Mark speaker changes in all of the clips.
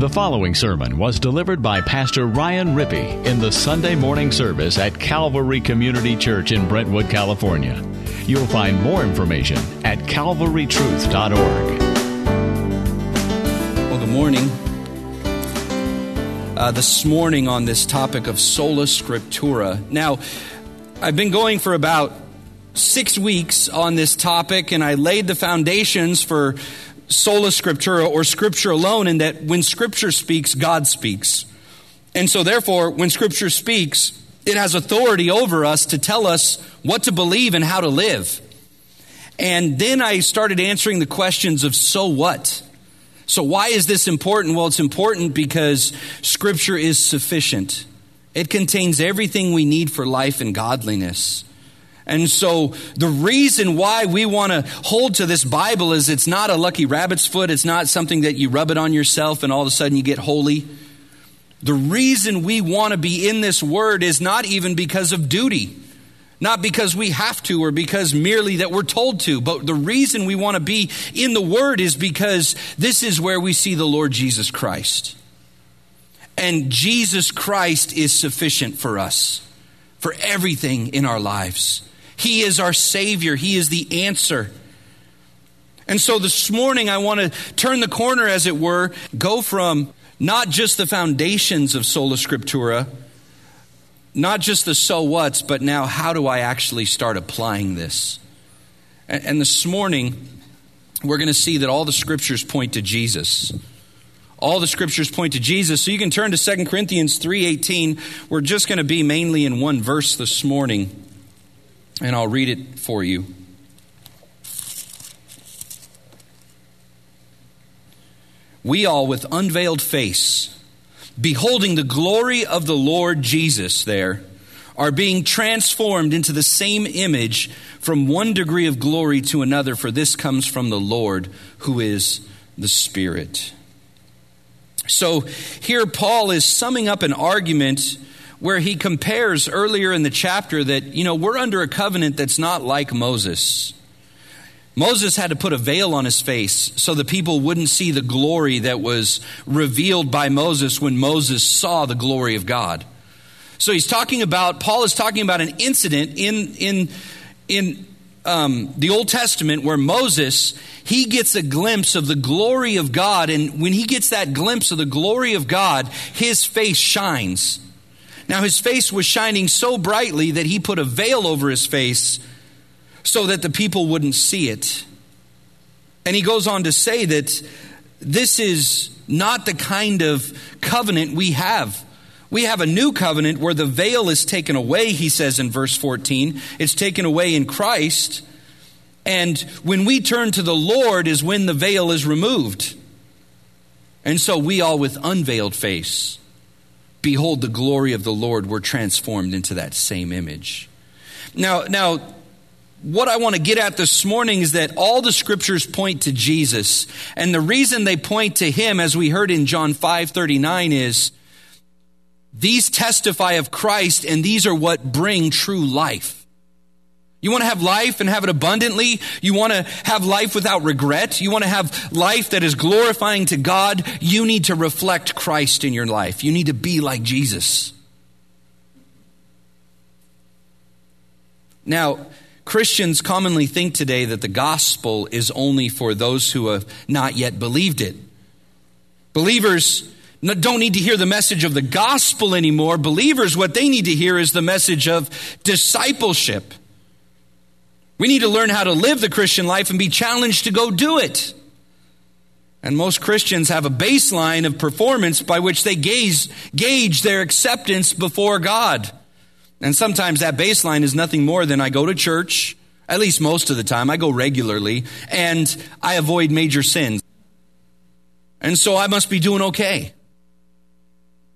Speaker 1: The following sermon was delivered by Pastor Ryan Rippey in the Sunday morning service at Calvary Community Church in Brentwood, California. You'll find more information at calvarytruth.org.
Speaker 2: Well, good morning. Uh, this morning on this topic of sola scriptura. Now, I've been going for about six weeks on this topic, and I laid the foundations for sola scriptura or scripture alone in that when scripture speaks, God speaks. And so, therefore, when scripture speaks, it has authority over us to tell us what to believe and how to live. And then I started answering the questions of so what? So, why is this important? Well, it's important because scripture is sufficient. It contains everything we need for life and godliness. And so the reason why we want to hold to this Bible is it's not a lucky rabbit's foot. It's not something that you rub it on yourself and all of a sudden you get holy. The reason we want to be in this word is not even because of duty, not because we have to or because merely that we're told to, but the reason we want to be in the word is because this is where we see the Lord Jesus Christ. And Jesus Christ is sufficient for us, for everything in our lives. He is our Savior, He is the answer. And so this morning, I want to turn the corner, as it were, go from not just the foundations of Sola Scriptura, not just the so what's, but now how do I actually start applying this? And, and this morning, we're going to see that all the scriptures point to Jesus. All the scriptures point to Jesus. So you can turn to 2 Corinthians 3:18. We're just going to be mainly in one verse this morning and I'll read it for you. We all, with unveiled face, beholding the glory of the Lord Jesus, there, are being transformed into the same image from one degree of glory to another, for this comes from the Lord, who is the Spirit. So here, Paul is summing up an argument where he compares earlier in the chapter that, you know, we're under a covenant that's not like Moses. Moses had to put a veil on his face so the people wouldn't see the glory that was revealed by Moses when Moses saw the glory of God. So he's talking about, Paul is talking about an incident in, in, in um, the Old Testament where Moses, he gets a glimpse of the glory of God. And when he gets that glimpse of the glory of God, his face shines. Now his face was shining so brightly that he put a veil over his face so that the people wouldn't see it. And he goes on to say that this is not the kind of covenant we have. We have a new covenant where the veil is taken away, he says in verse 14. It's taken away in Christ. And when we turn to the Lord is when the veil is removed. And so we all with unveiled face behold the glory of the Lord, we're transformed into that same image. Now, now, what I want to get at this morning is that all the scriptures point to Jesus. And the reason they point to him, as we heard in John 5 39, is these testify of Christ, and these are what bring true life. You want to have life and have it abundantly. You want to have life without regret. You want to have life that is glorifying to God. You need to reflect Christ in your life. You need to be like Jesus. Now, Christians commonly think today that the gospel is only for those who have not yet believed it. Believers don't need to hear the message of the gospel anymore. Believers, what they need to hear is the message of discipleship. We need to learn how to live the Christian life and be challenged to go do it. And most Christians have a baseline of performance by which they gaze, gauge their acceptance before God. And sometimes that baseline is nothing more than I go to church, at least most of the time, I go regularly, and I avoid major sins. And so I must be doing okay.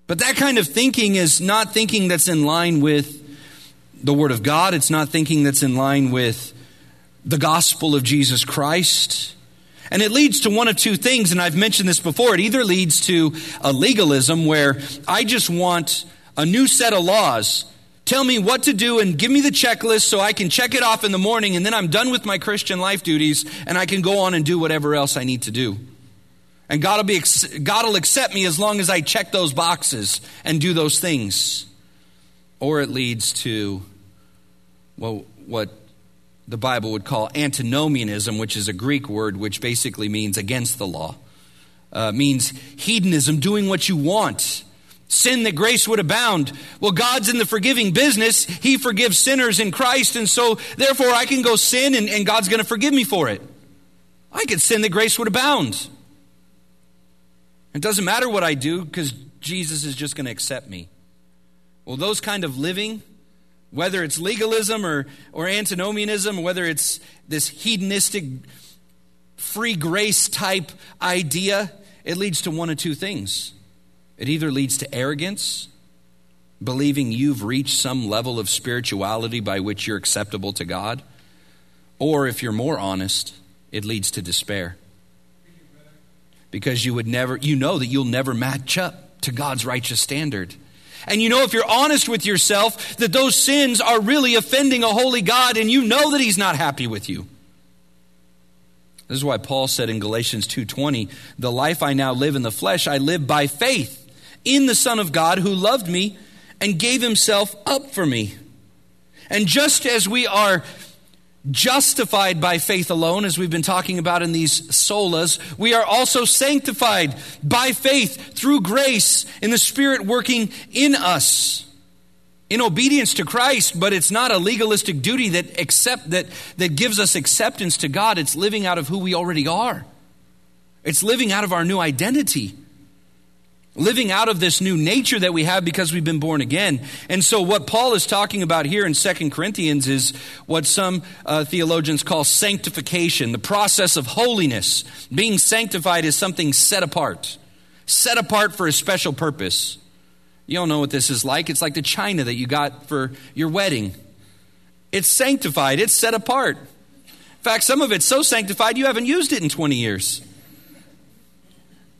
Speaker 2: But that kind of thinking is not thinking that's in line with the Word of God. It's not thinking that's in line with the gospel of Jesus Christ. And it leads to one of two things, and I've mentioned this before. It either leads to a legalism where I just want a new set of laws. Tell me what to do and give me the checklist so I can check it off in the morning, and then I'm done with my Christian life duties and I can go on and do whatever else I need to do. And God will, be, God will accept me as long as I check those boxes and do those things. Or it leads to well, what the Bible would call antinomianism, which is a Greek word which basically means against the law. Uh, means hedonism, doing what you want. Sin that grace would abound. Well, God's in the forgiving business. He forgives sinners in Christ, and so therefore I can go sin and, and God's going to forgive me for it. I could sin that grace would abound. It doesn't matter what I do because Jesus is just going to accept me. Well, those kind of living, whether it's legalism or, or antinomianism, whether it's this hedonistic free grace type idea, it leads to one of two things. It either leads to arrogance, believing you've reached some level of spirituality by which you're acceptable to God, or if you're more honest, it leads to despair because you would never, you know that you'll never match up to God's righteous standard. And you know, if you're honest with yourself, that those sins are really offending a holy God, and you know that He's not happy with you. This is why Paul said in Galatians 2:20, "The life I now live in the flesh, I live by faith in the Son of God who loved me and gave himself up for me." And just as we are justified by faith alone, as we've been talking about in these solas, we are also sanctified by faith through grace in the Spirit working in us. In obedience to Christ, but it's not a legalistic duty that accept that, that gives us acceptance to God. It's living out of who we already are. It's living out of our new identity living out of this new nature that we have because we've been born again. And so, what Paul is talking about here in Second Corinthians is what some uh, theologians call sanctification, the process of holiness. Being sanctified is something set apart, set apart for a special purpose. You all know what this is like. It's like the china that you got for your wedding. It's sanctified, it's set apart. In fact, some of it's so sanctified you haven't used it in 20 years.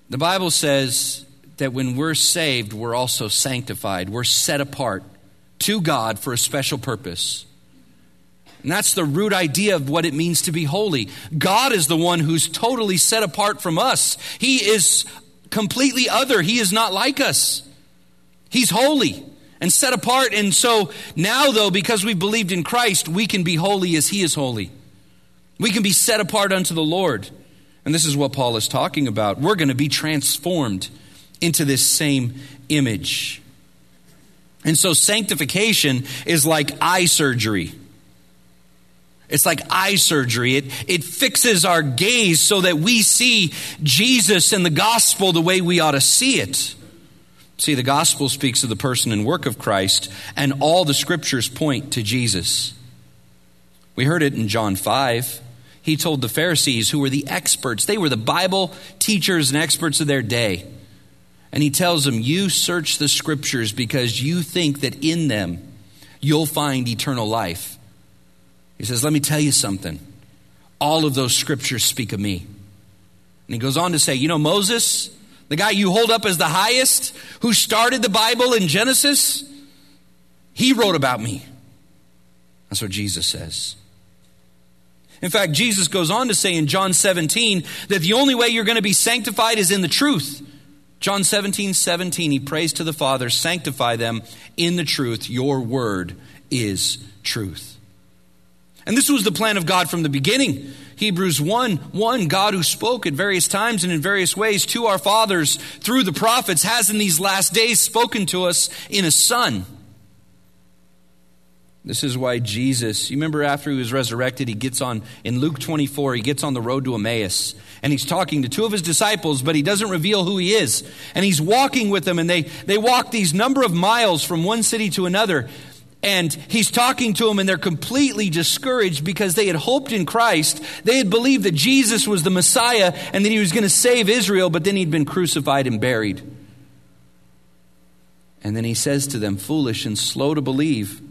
Speaker 2: The Bible says that when we're saved, we're also sanctified. We're set apart to God for a special purpose. And that's the root idea of what it means to be holy. God is the one who's totally set apart from us. He is completely other. He is not like us. He's holy and set apart. And so now, though, because we've believed in Christ, we can be holy as He is holy. We can be set apart unto the Lord. And this is what Paul is talking about. We're going to be transformed into this same image. And so sanctification is like eye surgery. It's like eye surgery. It, it fixes our gaze so that we see Jesus and the gospel the way we ought to see it. See, the gospel speaks of the person and work of Christ, and all the scriptures point to Jesus. We heard it in John 5. He told the Pharisees, who were the experts, they were the Bible teachers and experts of their day. And he tells them, You search the scriptures because you think that in them you'll find eternal life. He says, Let me tell you something. All of those scriptures speak of me. And he goes on to say, You know, Moses, the guy you hold up as the highest, who started the Bible in Genesis, he wrote about me. That's what Jesus says. In fact, Jesus goes on to say in John 17 that the only way you're going to be sanctified is in the truth. John 17, 17, he prays to the Father, sanctify them in the truth. Your word is truth. And this was the plan of God from the beginning. Hebrews 1 1, God who spoke at various times and in various ways to our fathers through the prophets has in these last days spoken to us in a Son. This is why Jesus, you remember after he was resurrected, he gets on, in Luke 24, he gets on the road to Emmaus and he's talking to two of his disciples, but he doesn't reveal who he is. And he's walking with them, and they, they walk these number of miles from one city to another. And he's talking to them, and they're completely discouraged because they had hoped in Christ. They had believed that Jesus was the Messiah and that he was going to save Israel, but then he'd been crucified and buried. And then he says to them, Foolish and slow to believe.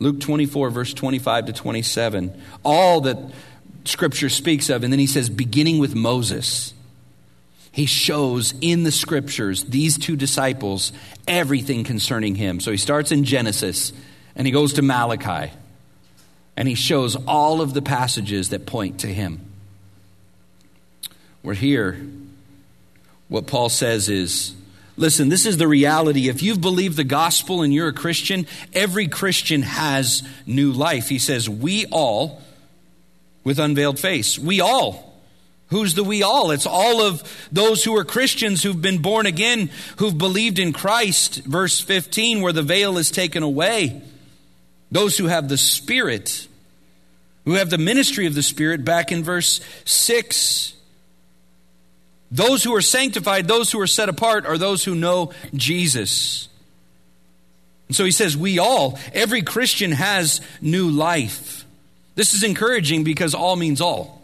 Speaker 2: Luke 24, verse 25 to 27. All that Scripture speaks of. And then he says, beginning with Moses. He shows in the Scriptures, these two disciples, everything concerning him. So he starts in Genesis and he goes to Malachi. And he shows all of the passages that point to him. We're here what Paul says is listen, this is the reality. If you've believed the gospel and you're a Christian, every Christian has new life. He says, We all, with unveiled face, we all. Who's the we all? It's all of those who are Christians who've been born again, who've believed in Christ. Verse 15, where the veil is taken away. Those who have the Spirit, who have the ministry of the Spirit, back in verse 6. Those who are sanctified, those who are set apart, are those who know Jesus. And so he says, We all, every Christian has new life. This is encouraging because all means all.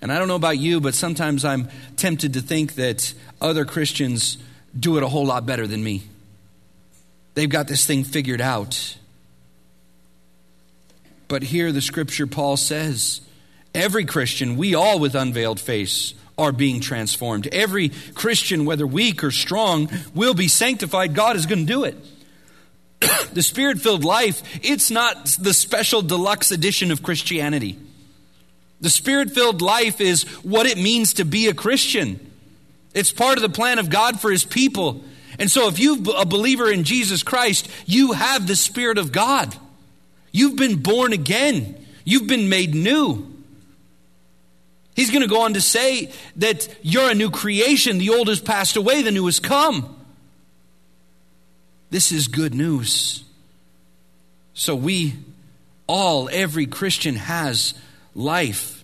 Speaker 2: And I don't know about you, but sometimes I'm tempted to think that other Christians do it a whole lot better than me. They've got this thing figured out. But here the scripture Paul says, every Christian, we all with unveiled face, are being transformed. Every Christian, whether weak or strong, will be sanctified. God is going to do it. the spirit filled life, it's not the special deluxe edition of Christianity. The spirit filled life is what it means to be a Christian. It's part of the plan of God for his people. And so, if you're a believer in Jesus Christ, you have the Spirit of God. You've been born again, you've been made new. He's going to go on to say that you're a new creation. The old has passed away, the new has come. This is good news. So, we all, every Christian has life.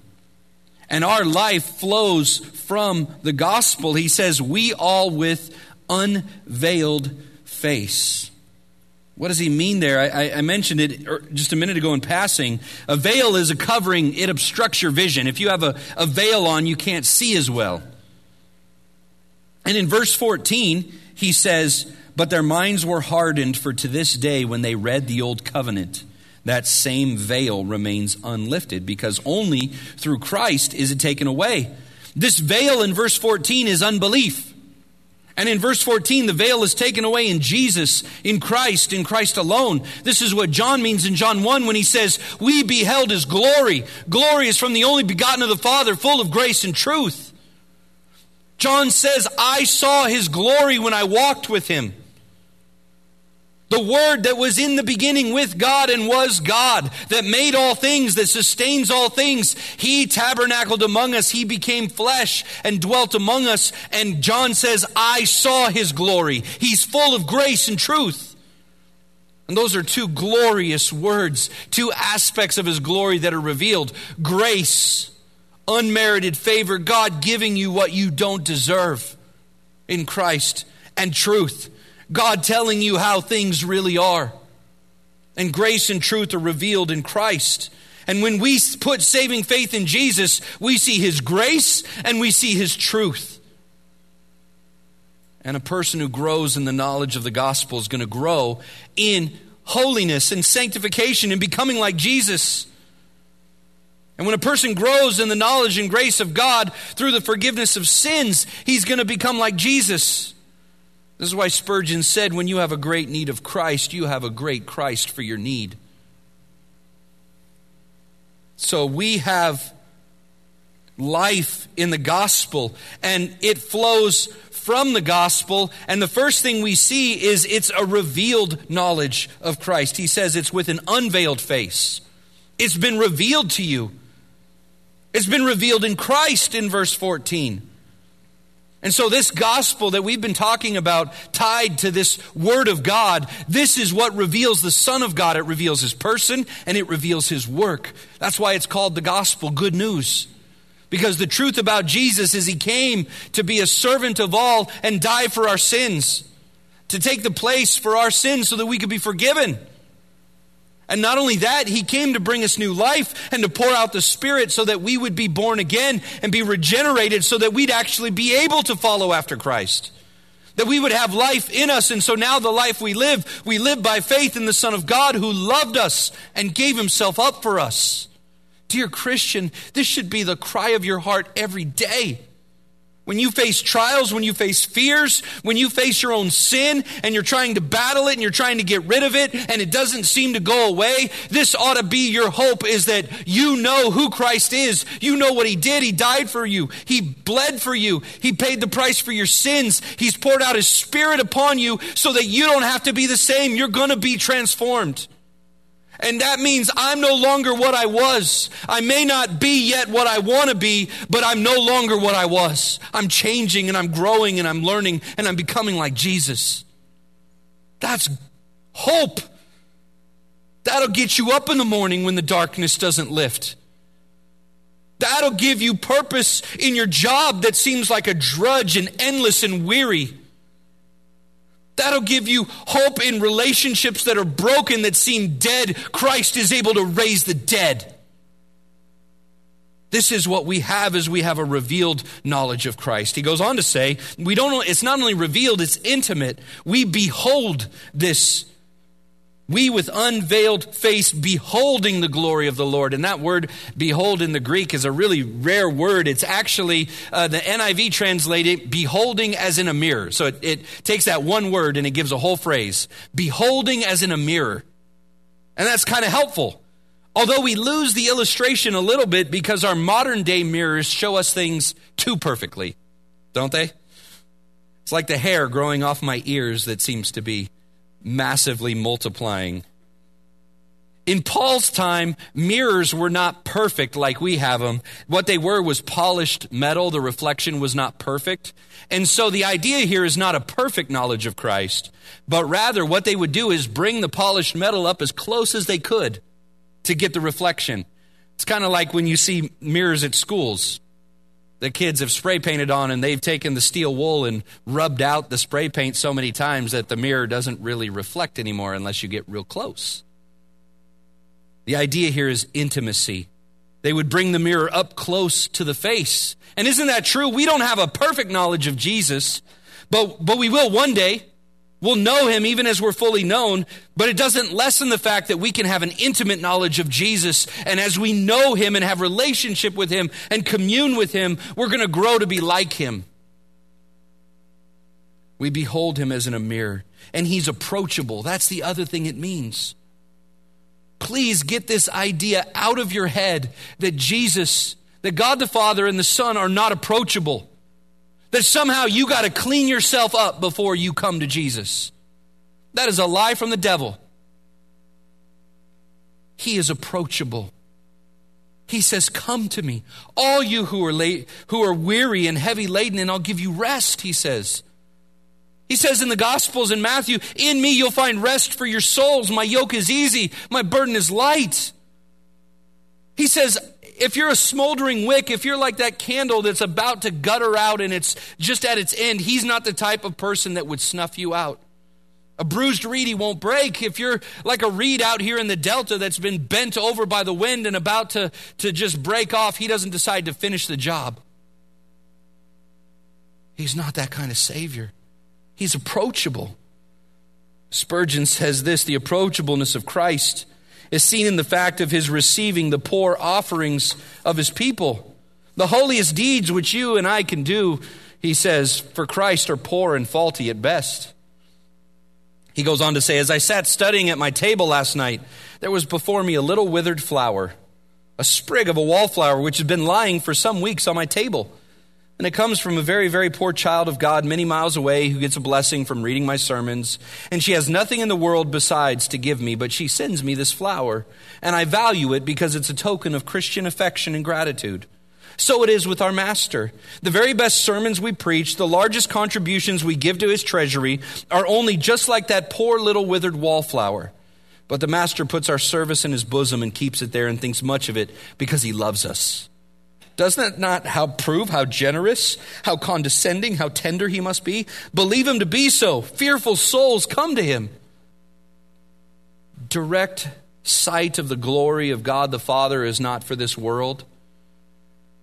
Speaker 2: And our life flows from the gospel. He says, We all with unveiled face. What does he mean there? I, I, mentioned it er, just a minute ago in passing. A veil is a covering, it obstructs your vision. If you have a, a veil on, you can't see as well. And in verse 14, he says, But their minds were hardened, for to this day, when they read the old covenant, that same veil remains unlifted, because only through Christ is it taken away. This veil in verse 14 is unbelief. And in verse 14, the veil is taken away in Jesus, in Christ, in Christ alone. This is what John means in John 1 when he says, We beheld his glory. Glory is from the only begotten of the Father, full of grace and truth. John says, I saw his glory when I walked with him. The Word that was in the beginning with God and was God, that made all things, that sustains all things. He tabernacled among us. He became flesh and dwelt among us. And John says, I saw His glory. He's full of grace and truth. And those are two glorious words, two aspects of His glory that are revealed grace, unmerited favor, God giving you what you don't deserve in Christ, and truth God telling you how things really are. And grace and truth are revealed in Christ. And when we put saving faith in Jesus, we see His grace and we see His truth. And a person who grows in the knowledge of the gospel is going to grow in holiness and sanctification and becoming like Jesus. And when a person grows in the knowledge and grace of God through the forgiveness of sins, he's going to become like Jesus. This is why Spurgeon said, When you have a great need of Christ, you have a great Christ for your need. So we have life in the gospel, and it flows from the gospel. And the first thing we see is it's a revealed knowledge of Christ. He says it's with an unveiled face, it's been revealed to you. It's been revealed in Christ in verse 14. And so, this gospel that we've been talking about, tied to this word of God, this is what reveals the Son of God. It reveals his person and it reveals his work. That's why it's called the gospel, good news. Because the truth about Jesus is he came to be a servant of all and die for our sins, to take the place for our sins so that we could be forgiven. And not only that, he came to bring us new life and to pour out the Spirit so that we would be born again and be regenerated so that we'd actually be able to follow after Christ. That we would have life in us. And so now the life we live, we live by faith in the Son of God who loved us and gave himself up for us. Dear Christian, this should be the cry of your heart every day. When you face trials, when you face fears, when you face your own sin and you're trying to battle it and you're trying to get rid of it and it doesn't seem to go away, this ought to be your hope is that you know who Christ is. You know what He did. He died for you. He bled for you. He paid the price for your sins. He's poured out His Spirit upon you so that you don't have to be the same. You're going to be transformed. And that means I'm no longer what I was. I may not be yet what I want to be, but I'm no longer what I was. I'm changing and I'm growing and I'm learning and I'm becoming like Jesus. That's hope. That'll get you up in the morning when the darkness doesn't lift. That'll give you purpose in your job that seems like a drudge and endless and weary. That'll give you hope in relationships that are broken, that seem dead. Christ is able to raise the dead. This is what we have as we have a revealed knowledge of Christ. He goes on to say, we don't it's not only revealed, it's intimate. We behold this we with unveiled face beholding the glory of the Lord. And that word behold in the Greek is a really rare word. It's actually, uh, the NIV translated beholding as in a mirror. So it, it takes that one word and it gives a whole phrase. Beholding as in a mirror. And that's kind of helpful. Although we lose the illustration a little bit because our modern day mirrors show us things too perfectly, don't they? It's like the hair growing off my ears that seems to be massively multiplying. In Paul's time, mirrors were not perfect like we have them. What they were was polished metal. The reflection was not perfect. And so the idea here is not a perfect knowledge of Christ, but rather what they would do is bring the polished metal up as close as they could to get the reflection. It's kind of like when you see mirrors at schools the kids have spray painted on and they've taken the steel wool and rubbed out the spray paint so many times that the mirror doesn't really reflect anymore unless you get real close. The idea here is intimacy. They would bring the mirror up close to the face. And isn't that true? We don't have a perfect knowledge of Jesus, but, but we will one day. We'll know him even as we're fully known, but it doesn't lessen the fact that we can have an intimate knowledge of Jesus. And as we know him and have relationship with him and commune with him, we're going to grow to be like him. We behold him as in a mirror, and he's approachable. That's the other thing it means. Please get this idea out of your head that Jesus, that God the Father and the Son are not approachable that somehow you got to clean yourself up before you come to Jesus. That is a lie from the devil. He is approachable. He says, Come to me, all you who are, late, who are weary and heavy laden, and I'll give you rest, he says. He says in the Gospels in Matthew, In me you'll find rest for your souls. My yoke is easy, my burden is light. He says, if you're a smoldering wick, if you're like that candle that's about to gutter out and it's just at its end, he's not the type of person that would snuff you out. A bruised reed he won't break. If you're like a reed out here in the delta that's been bent over by the wind and about to, to just break off, he doesn't decide to finish the job. He's not that kind of Savior. He's approachable. Spurgeon says this the approachableness of Christ is seen in the fact of his receiving the poor offerings of his people. The holiest deeds which you and I can do, he says, for Christ are poor and faulty at best. He goes on to say, As I sat studying at my table last night, there was before me a little withered flower, a sprig of a wallflower which had been lying for some weeks on my table. And it comes from a very, very poor child of God many miles away who gets a blessing from reading my sermons. And she has nothing in the world besides to give me, but she sends me this flower. And I value it because it's a token of Christian affection and gratitude. So it is with our Master. The very best sermons we preach, the largest contributions we give to his treasury, are only just like that poor little withered wallflower. But the Master puts our service in his bosom and keeps it there and thinks much of it because he loves us. Doesn't that not how prove how generous, how condescending, how tender he must be? Believe him to be so. Fearful souls come to him. Direct sight of the glory of God the Father is not for this world.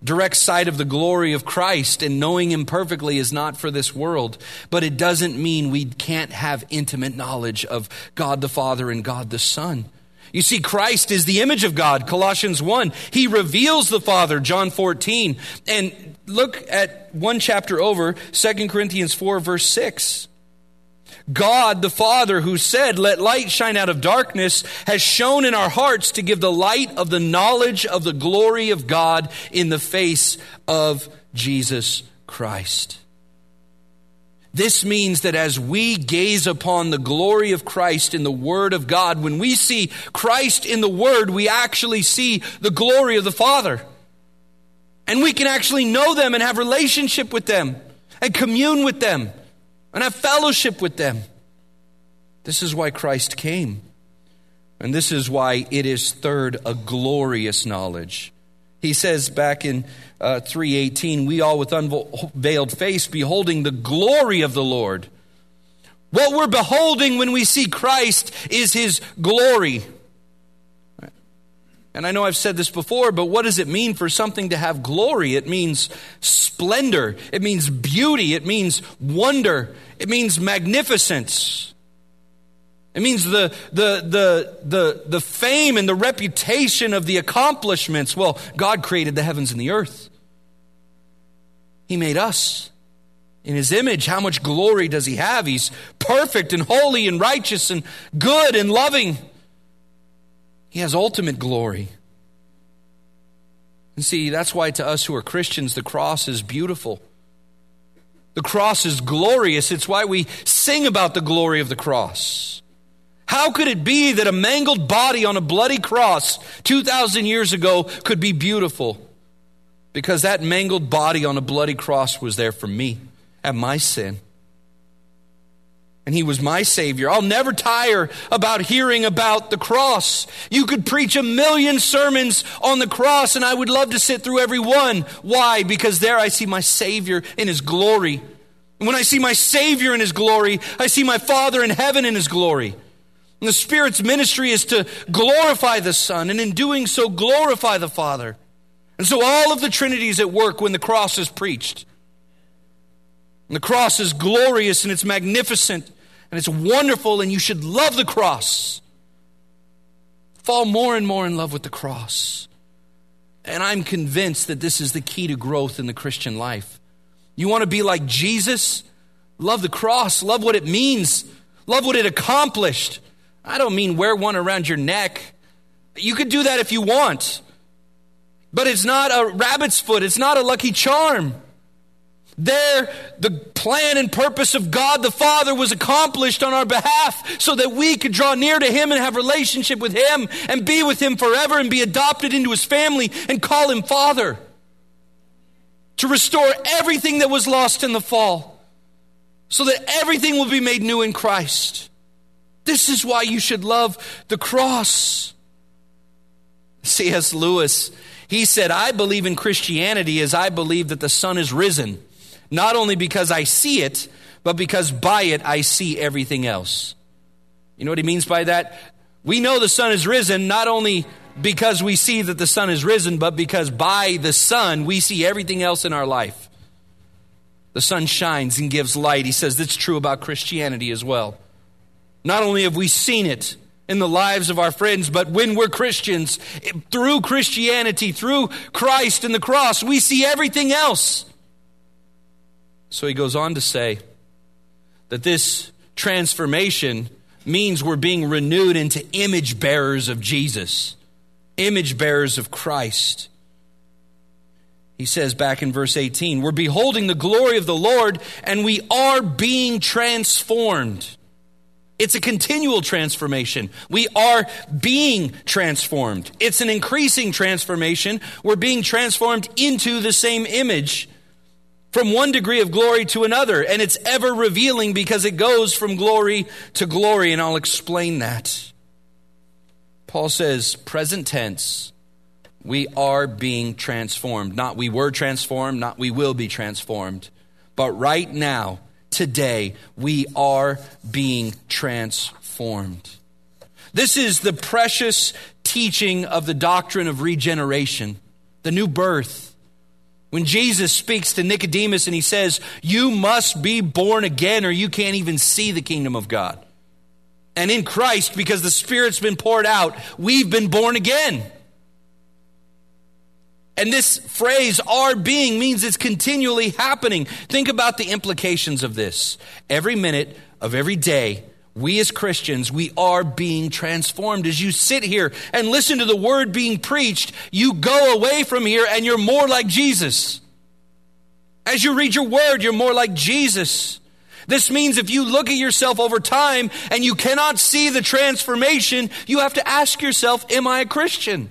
Speaker 2: Direct sight of the glory of Christ and knowing him perfectly is not for this world. But it doesn't mean we can't have intimate knowledge of God the Father and God the Son. You see, Christ is the image of God, Colossians 1. He reveals the Father, John 14. And look at one chapter over, 2 Corinthians 4, verse 6. God the Father, who said, Let light shine out of darkness, has shone in our hearts to give the light of the knowledge of the glory of God in the face of Jesus Christ. This means that as we gaze upon the glory of Christ in the Word of God, when we see Christ in the Word, we actually see the glory of the Father. And we can actually know them and have relationship with them and commune with them and have fellowship with them. This is why Christ came. And this is why it is third a glorious knowledge. He says back in uh, 3:18, "We all with unveiled face beholding the glory of the Lord." What we're beholding when we see Christ is his glory. And I know I've said this before, but what does it mean for something to have glory? It means splendor. It means beauty. It means wonder. It means magnificence. It means the, the, the, the, the fame and the reputation of the accomplishments. Well, God created the heavens and the earth. He made us in His image. How much glory does He have? He's perfect and holy and righteous and good and loving. He has ultimate glory. And see, that's why to us who are Christians, the cross is beautiful. The cross is glorious. It's why we sing about the glory of the cross. How could it be that a mangled body on a bloody cross 2,000 years ago could be beautiful? Because that mangled body on a bloody cross was there for me and my sin. And he was my Savior. I'll never tire about hearing about the cross. You could preach a million sermons on the cross, and I would love to sit through every one. Why? Because there I see my Savior in His glory. And when I see my Savior in His glory, I see my Father in heaven in His glory. And the Spirit's ministry is to glorify the Son, and in doing so, glorify the Father. And so all of the Trinity is at work when the cross is preached. And the cross is glorious and it's magnificent and it's wonderful, and you should love the cross. Fall more and more in love with the cross. And I'm convinced that this is the key to growth in the Christian life. You want to be like Jesus? Love the cross, love what it means, love what it accomplished. I don't mean wear one around your neck. You could do that if you want. But it's not a rabbit's foot, it's not a lucky charm. There, the plan and purpose of God the Father was accomplished on our behalf so that we could draw near to Him and have relationship with Him and be with Him forever and be adopted into His family and call Him Father. To restore everything that was lost in the fall so that everything will be made new in Christ. This is why you should love the cross. C.S. Lewis, he said, I believe in Christianity as I believe that the sun is risen, not only because I see it, but because by it I see everything else. You know what he means by that? We know the sun is risen not only because we see that the sun is risen, but because by the sun we see everything else in our life. The sun shines and gives light. He says that's true about Christianity as well. Not only have we seen it in the lives of our friends, but when we're Christians, through Christianity, through Christ and the cross, we see everything else. So he goes on to say that this transformation means we're being renewed into image bearers of Jesus, image bearers of Christ. He says back in verse 18, we're beholding the glory of the Lord and we are being transformed it's a continual transformation. We are being transformed. It's an increasing transformation. We're being transformed into the same image from one degree of glory to another. And it's ever revealing because it goes from glory to glory. And I'll explain that. Paul says, present tense, we are being transformed. Not we were transformed, not we will be transformed. But right now, today, we are being transformed. This is the precious teaching of the doctrine of regeneration, the new birth. When Jesus speaks to Nicodemus and he says, You must be born again or you can't even see the kingdom of God. And in Christ, because the Spirit's been poured out, we've been born again. And this phrase, our being, means it's continually happening. Think about the implications of this. Every minute of every day, we as Christians, we are being transformed. As you sit here and listen to the word being preached, you go away from here and you're more like Jesus. As you read your word, you're more like Jesus. This means if you look at yourself over time and you cannot see the transformation, you have to ask yourself, Am I a Christian?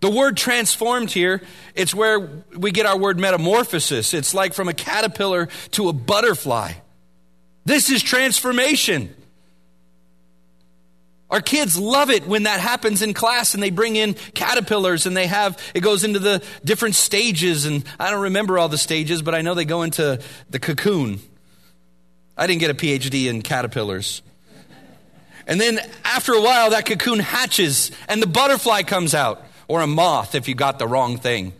Speaker 2: The word transformed here, it's where we get our word metamorphosis. It's like from a caterpillar to a butterfly. This is transformation. Our kids love it when that happens in class and they bring in caterpillars and they have, it goes into the different stages. And I don't remember all the stages, but I know they go into the cocoon. I didn't get a PhD in caterpillars. And then after a while, that cocoon hatches and the butterfly comes out, or a moth if you got the wrong thing.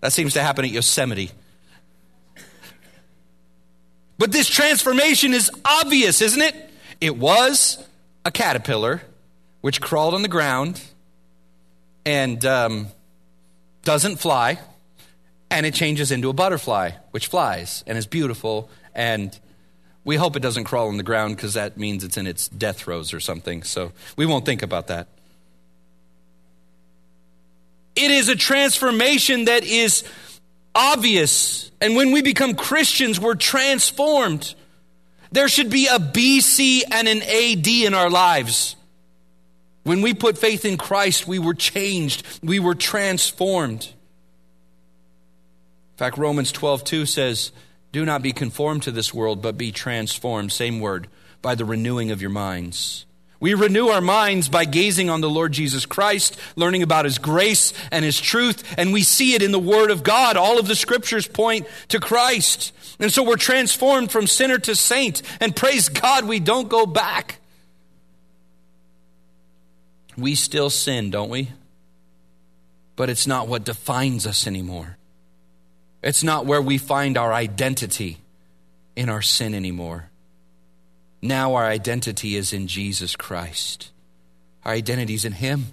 Speaker 2: That seems to happen at Yosemite. But this transformation is obvious, isn't it? It was a caterpillar which crawled on the ground and um, doesn't fly, and it changes into a butterfly which flies and is beautiful. And we hope it doesn't crawl on the ground because that means it's in its death throes or something. So we won't think about that. It is a transformation that is obvious. And when we become Christians, we're transformed. There should be a BC and an AD in our lives. When we put faith in Christ, we were changed, we were transformed. In fact, Romans 12, 2 says, Do not be conformed to this world, but be transformed, same word, by the renewing of your minds. We renew our minds by gazing on the Lord Jesus Christ, learning about His grace and His truth, and we see it in the Word of God. All of the scriptures point to Christ. And so we're transformed from sinner to saint, and praise God, we don't go back. We still sin, don't we? But it's not what defines us anymore. It's not where we find our identity in our sin anymore. Now our identity is in Jesus Christ. Our identity is in Him.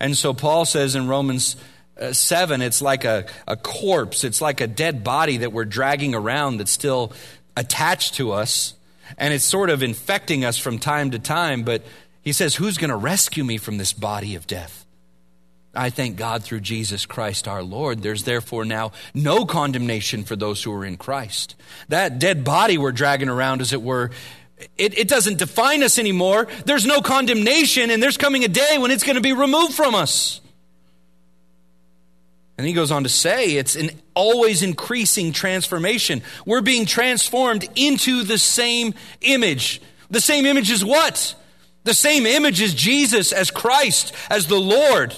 Speaker 2: And so Paul says in Romans uh, 7, it's like a, a corpse, it's like a dead body that we're dragging around that's still attached to us. And it's sort of infecting us from time to time. But he says, Who's going to rescue me from this body of death? I thank God through Jesus Christ our Lord. There's therefore now no condemnation for those who are in Christ. That dead body we're dragging around, as it were, it, it doesn't define us anymore. There's no condemnation, and there's coming a day when it's going to be removed from us. And he goes on to say it's an always increasing transformation. We're being transformed into the same image. The same image is what? The same image is Jesus, as Christ, as the Lord.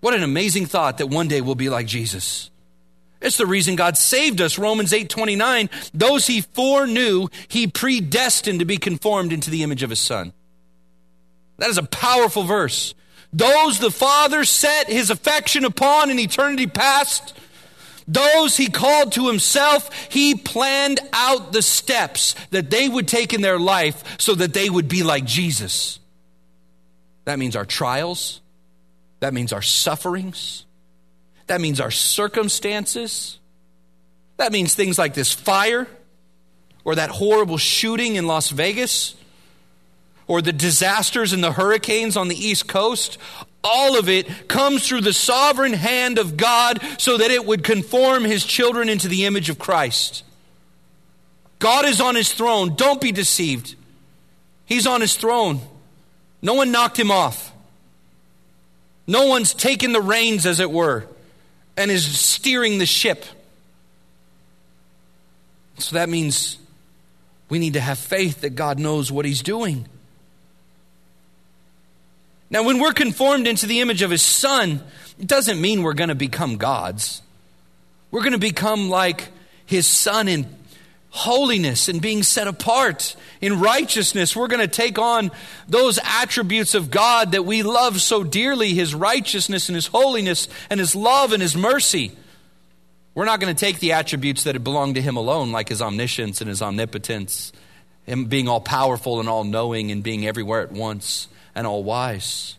Speaker 2: What an amazing thought that one day we'll be like Jesus. It's the reason God saved us. Romans 8 29. Those he foreknew, he predestined to be conformed into the image of his son. That is a powerful verse. Those the Father set his affection upon in eternity past, those he called to himself, he planned out the steps that they would take in their life so that they would be like Jesus. That means our trials, that means our sufferings, that means our circumstances. That means things like this fire, or that horrible shooting in Las Vegas, or the disasters and the hurricanes on the East Coast. All of it comes through the sovereign hand of God so that it would conform his children into the image of Christ. God is on his throne. Don't be deceived. He's on his throne. No one knocked him off. No one's taken the reins, as it were and is steering the ship. So that means we need to have faith that God knows what He's doing. Now, when we're conformed into the image of His Son, it doesn't mean we're going to become gods. We're going to become like His Son in holiness and being set apart in righteousness. We're going to take on those attributes of God that we love so dearly His righteousness and His holiness and His love and His mercy. We're not going to take the attributes that belong to Him alone, like His omniscience and His omnipotence Him being all powerful and all knowing and being everywhere at once and all wise.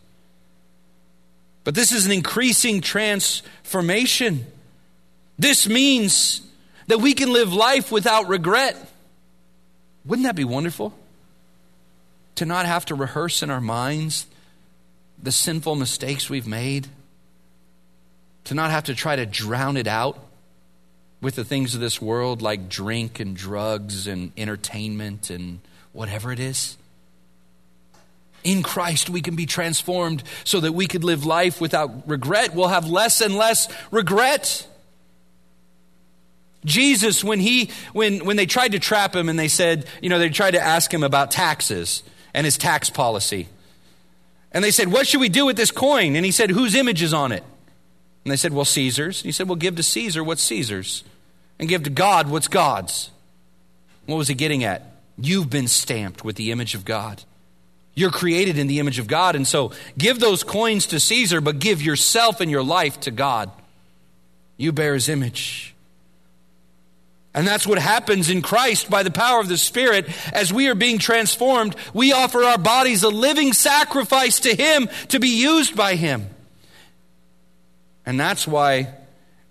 Speaker 2: But this is an increasing transformation. This means that we can live life without regret. Wouldn't that be wonderful? To not have to rehearse in our minds the sinful mistakes we've made, to not have to try to drown it out with the things of this world like drink and drugs and entertainment and whatever it is. In Christ, we can be transformed so that we could live life without regret. We'll have less and less regret. Jesus, when he when when they tried to trap him and they said, you know, they tried to ask him about taxes and his tax policy. And they said, What should we do with this coin? And he said, Whose image is on it? And they said, Well, Caesar's. And he said, Well, give to Caesar what's Caesar's, and give to God what's God's. What was he getting at? You've been stamped with the image of God. You're created in the image of God. And so give those coins to Caesar, but give yourself and your life to God. You bear his image. And that's what happens in Christ by the power of the Spirit. As we are being transformed, we offer our bodies a living sacrifice to Him to be used by Him. And that's why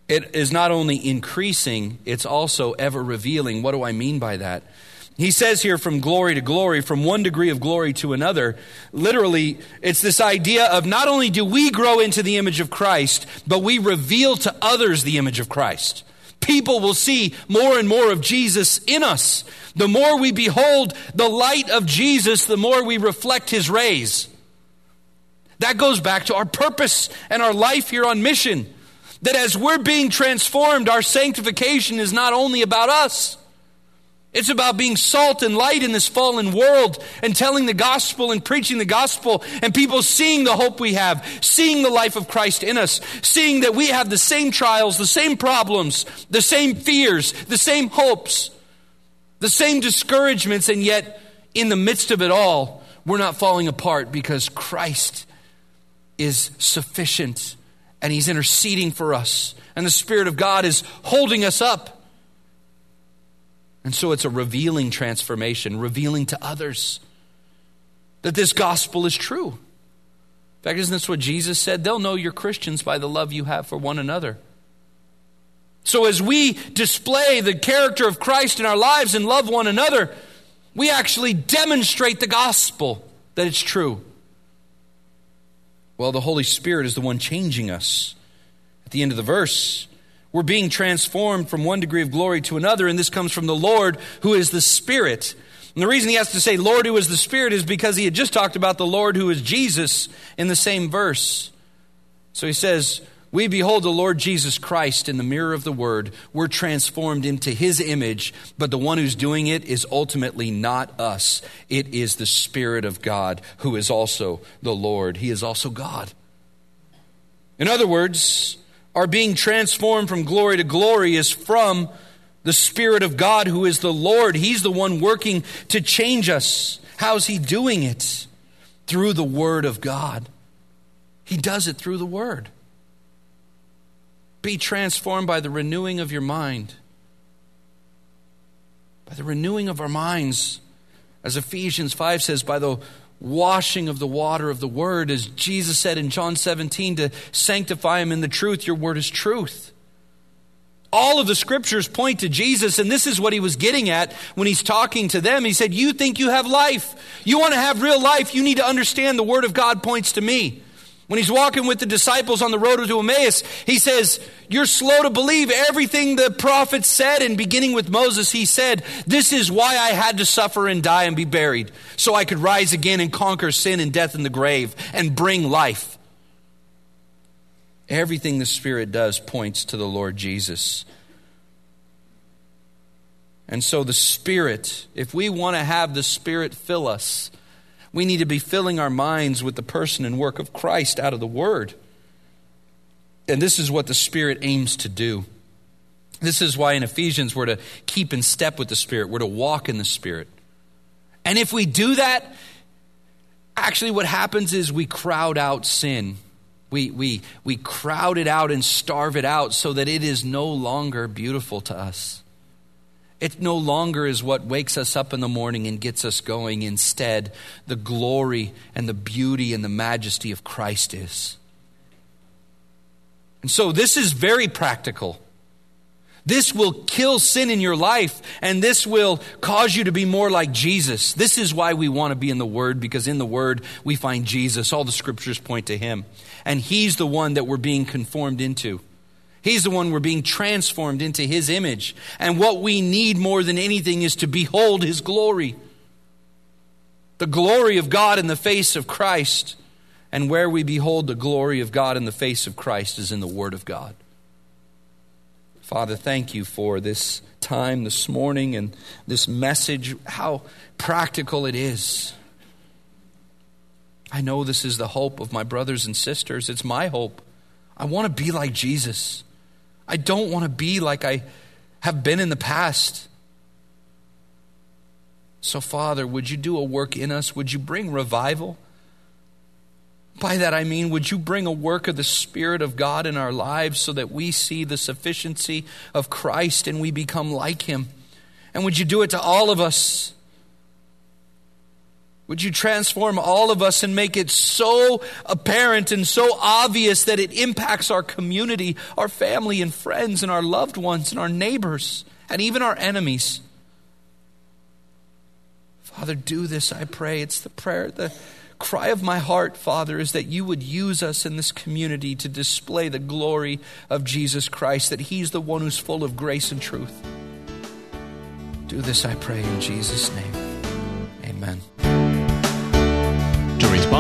Speaker 2: it is not only increasing, it's also ever revealing. What do I mean by that? He says here from glory to glory, from one degree of glory to another. Literally, it's this idea of not only do we grow into the image of Christ, but we reveal to others the image of Christ people will see more and more of Jesus in us. The more we behold the light of Jesus, the more we reflect his rays. That goes back to our purpose and our life here on mission. That as we're being transformed, our sanctification is not only about us. It's about being salt and light in this fallen world and telling the gospel and preaching the gospel and people seeing the hope we have, seeing the life of Christ in us, seeing that we have the same trials, the same problems, the same fears, the same hopes, the same discouragements, and yet in the midst of it all, we're not falling apart because Christ is sufficient and He's interceding for us, and the Spirit of God is holding us up. And so it's a revealing transformation, revealing to others that this gospel is true. In fact, isn't this what Jesus said? They'll know you're Christians by the love you have for one another. So as we display the character of Christ in our lives and love one another, we actually demonstrate the gospel that it's true. Well, the Holy Spirit is the one changing us. At the end of the verse, we're being transformed from one degree of glory to another, and this comes from the Lord who is the Spirit. And the reason he has to say Lord who is the Spirit is because he had just talked about the Lord who is Jesus in the same verse. So he says, We behold the Lord Jesus Christ in the mirror of the Word. We're transformed into his image, but the one who's doing it is ultimately not us. It is the Spirit of God who is also the Lord. He is also God. In other words, are being transformed from glory to glory is from the Spirit of God who is the Lord. He's the one working to change us. How's He doing it? Through the Word of God. He does it through the Word. Be transformed by the renewing of your mind. By the renewing of our minds. As Ephesians 5 says, by the washing of the water of the word, as Jesus said in John 17, to sanctify him in the truth. Your word is truth. All of the scriptures point to Jesus, and this is what he was getting at when he's talking to them. He said, You think you have life. You want to have real life. You need to understand the word of God points to me. When he's walking with the disciples on the road to Emmaus, he says, You're slow to believe everything the prophets said. And beginning with Moses, he said, This is why I had to suffer and die and be buried, so I could rise again and conquer sin and death and the grave and bring life. Everything the Spirit does points to the Lord Jesus. And so, the Spirit, if we want to have the Spirit fill us, we need to be filling our minds with the person and work of Christ out of the Word. And this is what the Spirit aims to do. This is why in Ephesians we're to keep in step with the Spirit, we're to walk in the Spirit. And if we do that, actually what happens is we crowd out sin. We, we, we crowd it out and starve it out so that it is no longer beautiful to us. It no longer is what wakes us up in the morning and gets us going. Instead, the glory and the beauty and the majesty of Christ is. And so this is very practical. This will kill sin in your life, and this will cause you to be more like Jesus. This is why we want to be in the Word, because in the Word we find Jesus. All the scriptures point to Him. And He's the one that we're being conformed into. He's the one we're being transformed into His image. And what we need more than anything is to behold His glory. The glory of God in the face of Christ. And where we behold the glory of God in the face of Christ is in the Word of God. Father, thank you for this time this morning and this message, how practical it is. I know this is the hope of my brothers and sisters. It's my hope. I want to be like Jesus. I don't want to be like I have been in the past. So, Father, would you do a work in us? Would you bring revival? By that I mean, would you bring a work of the Spirit of God in our lives so that we see the sufficiency of Christ and we become like Him? And would you do it to all of us? Would you transform all of us and make it so apparent and so obvious that it impacts our community, our family and friends, and our loved ones and our neighbors, and even our enemies? Father, do this, I pray. It's the prayer, the cry of my heart, Father, is that you would use us in this community to display the glory of Jesus Christ, that He's the one who's full of grace and truth. Do this, I pray, in Jesus' name. Amen.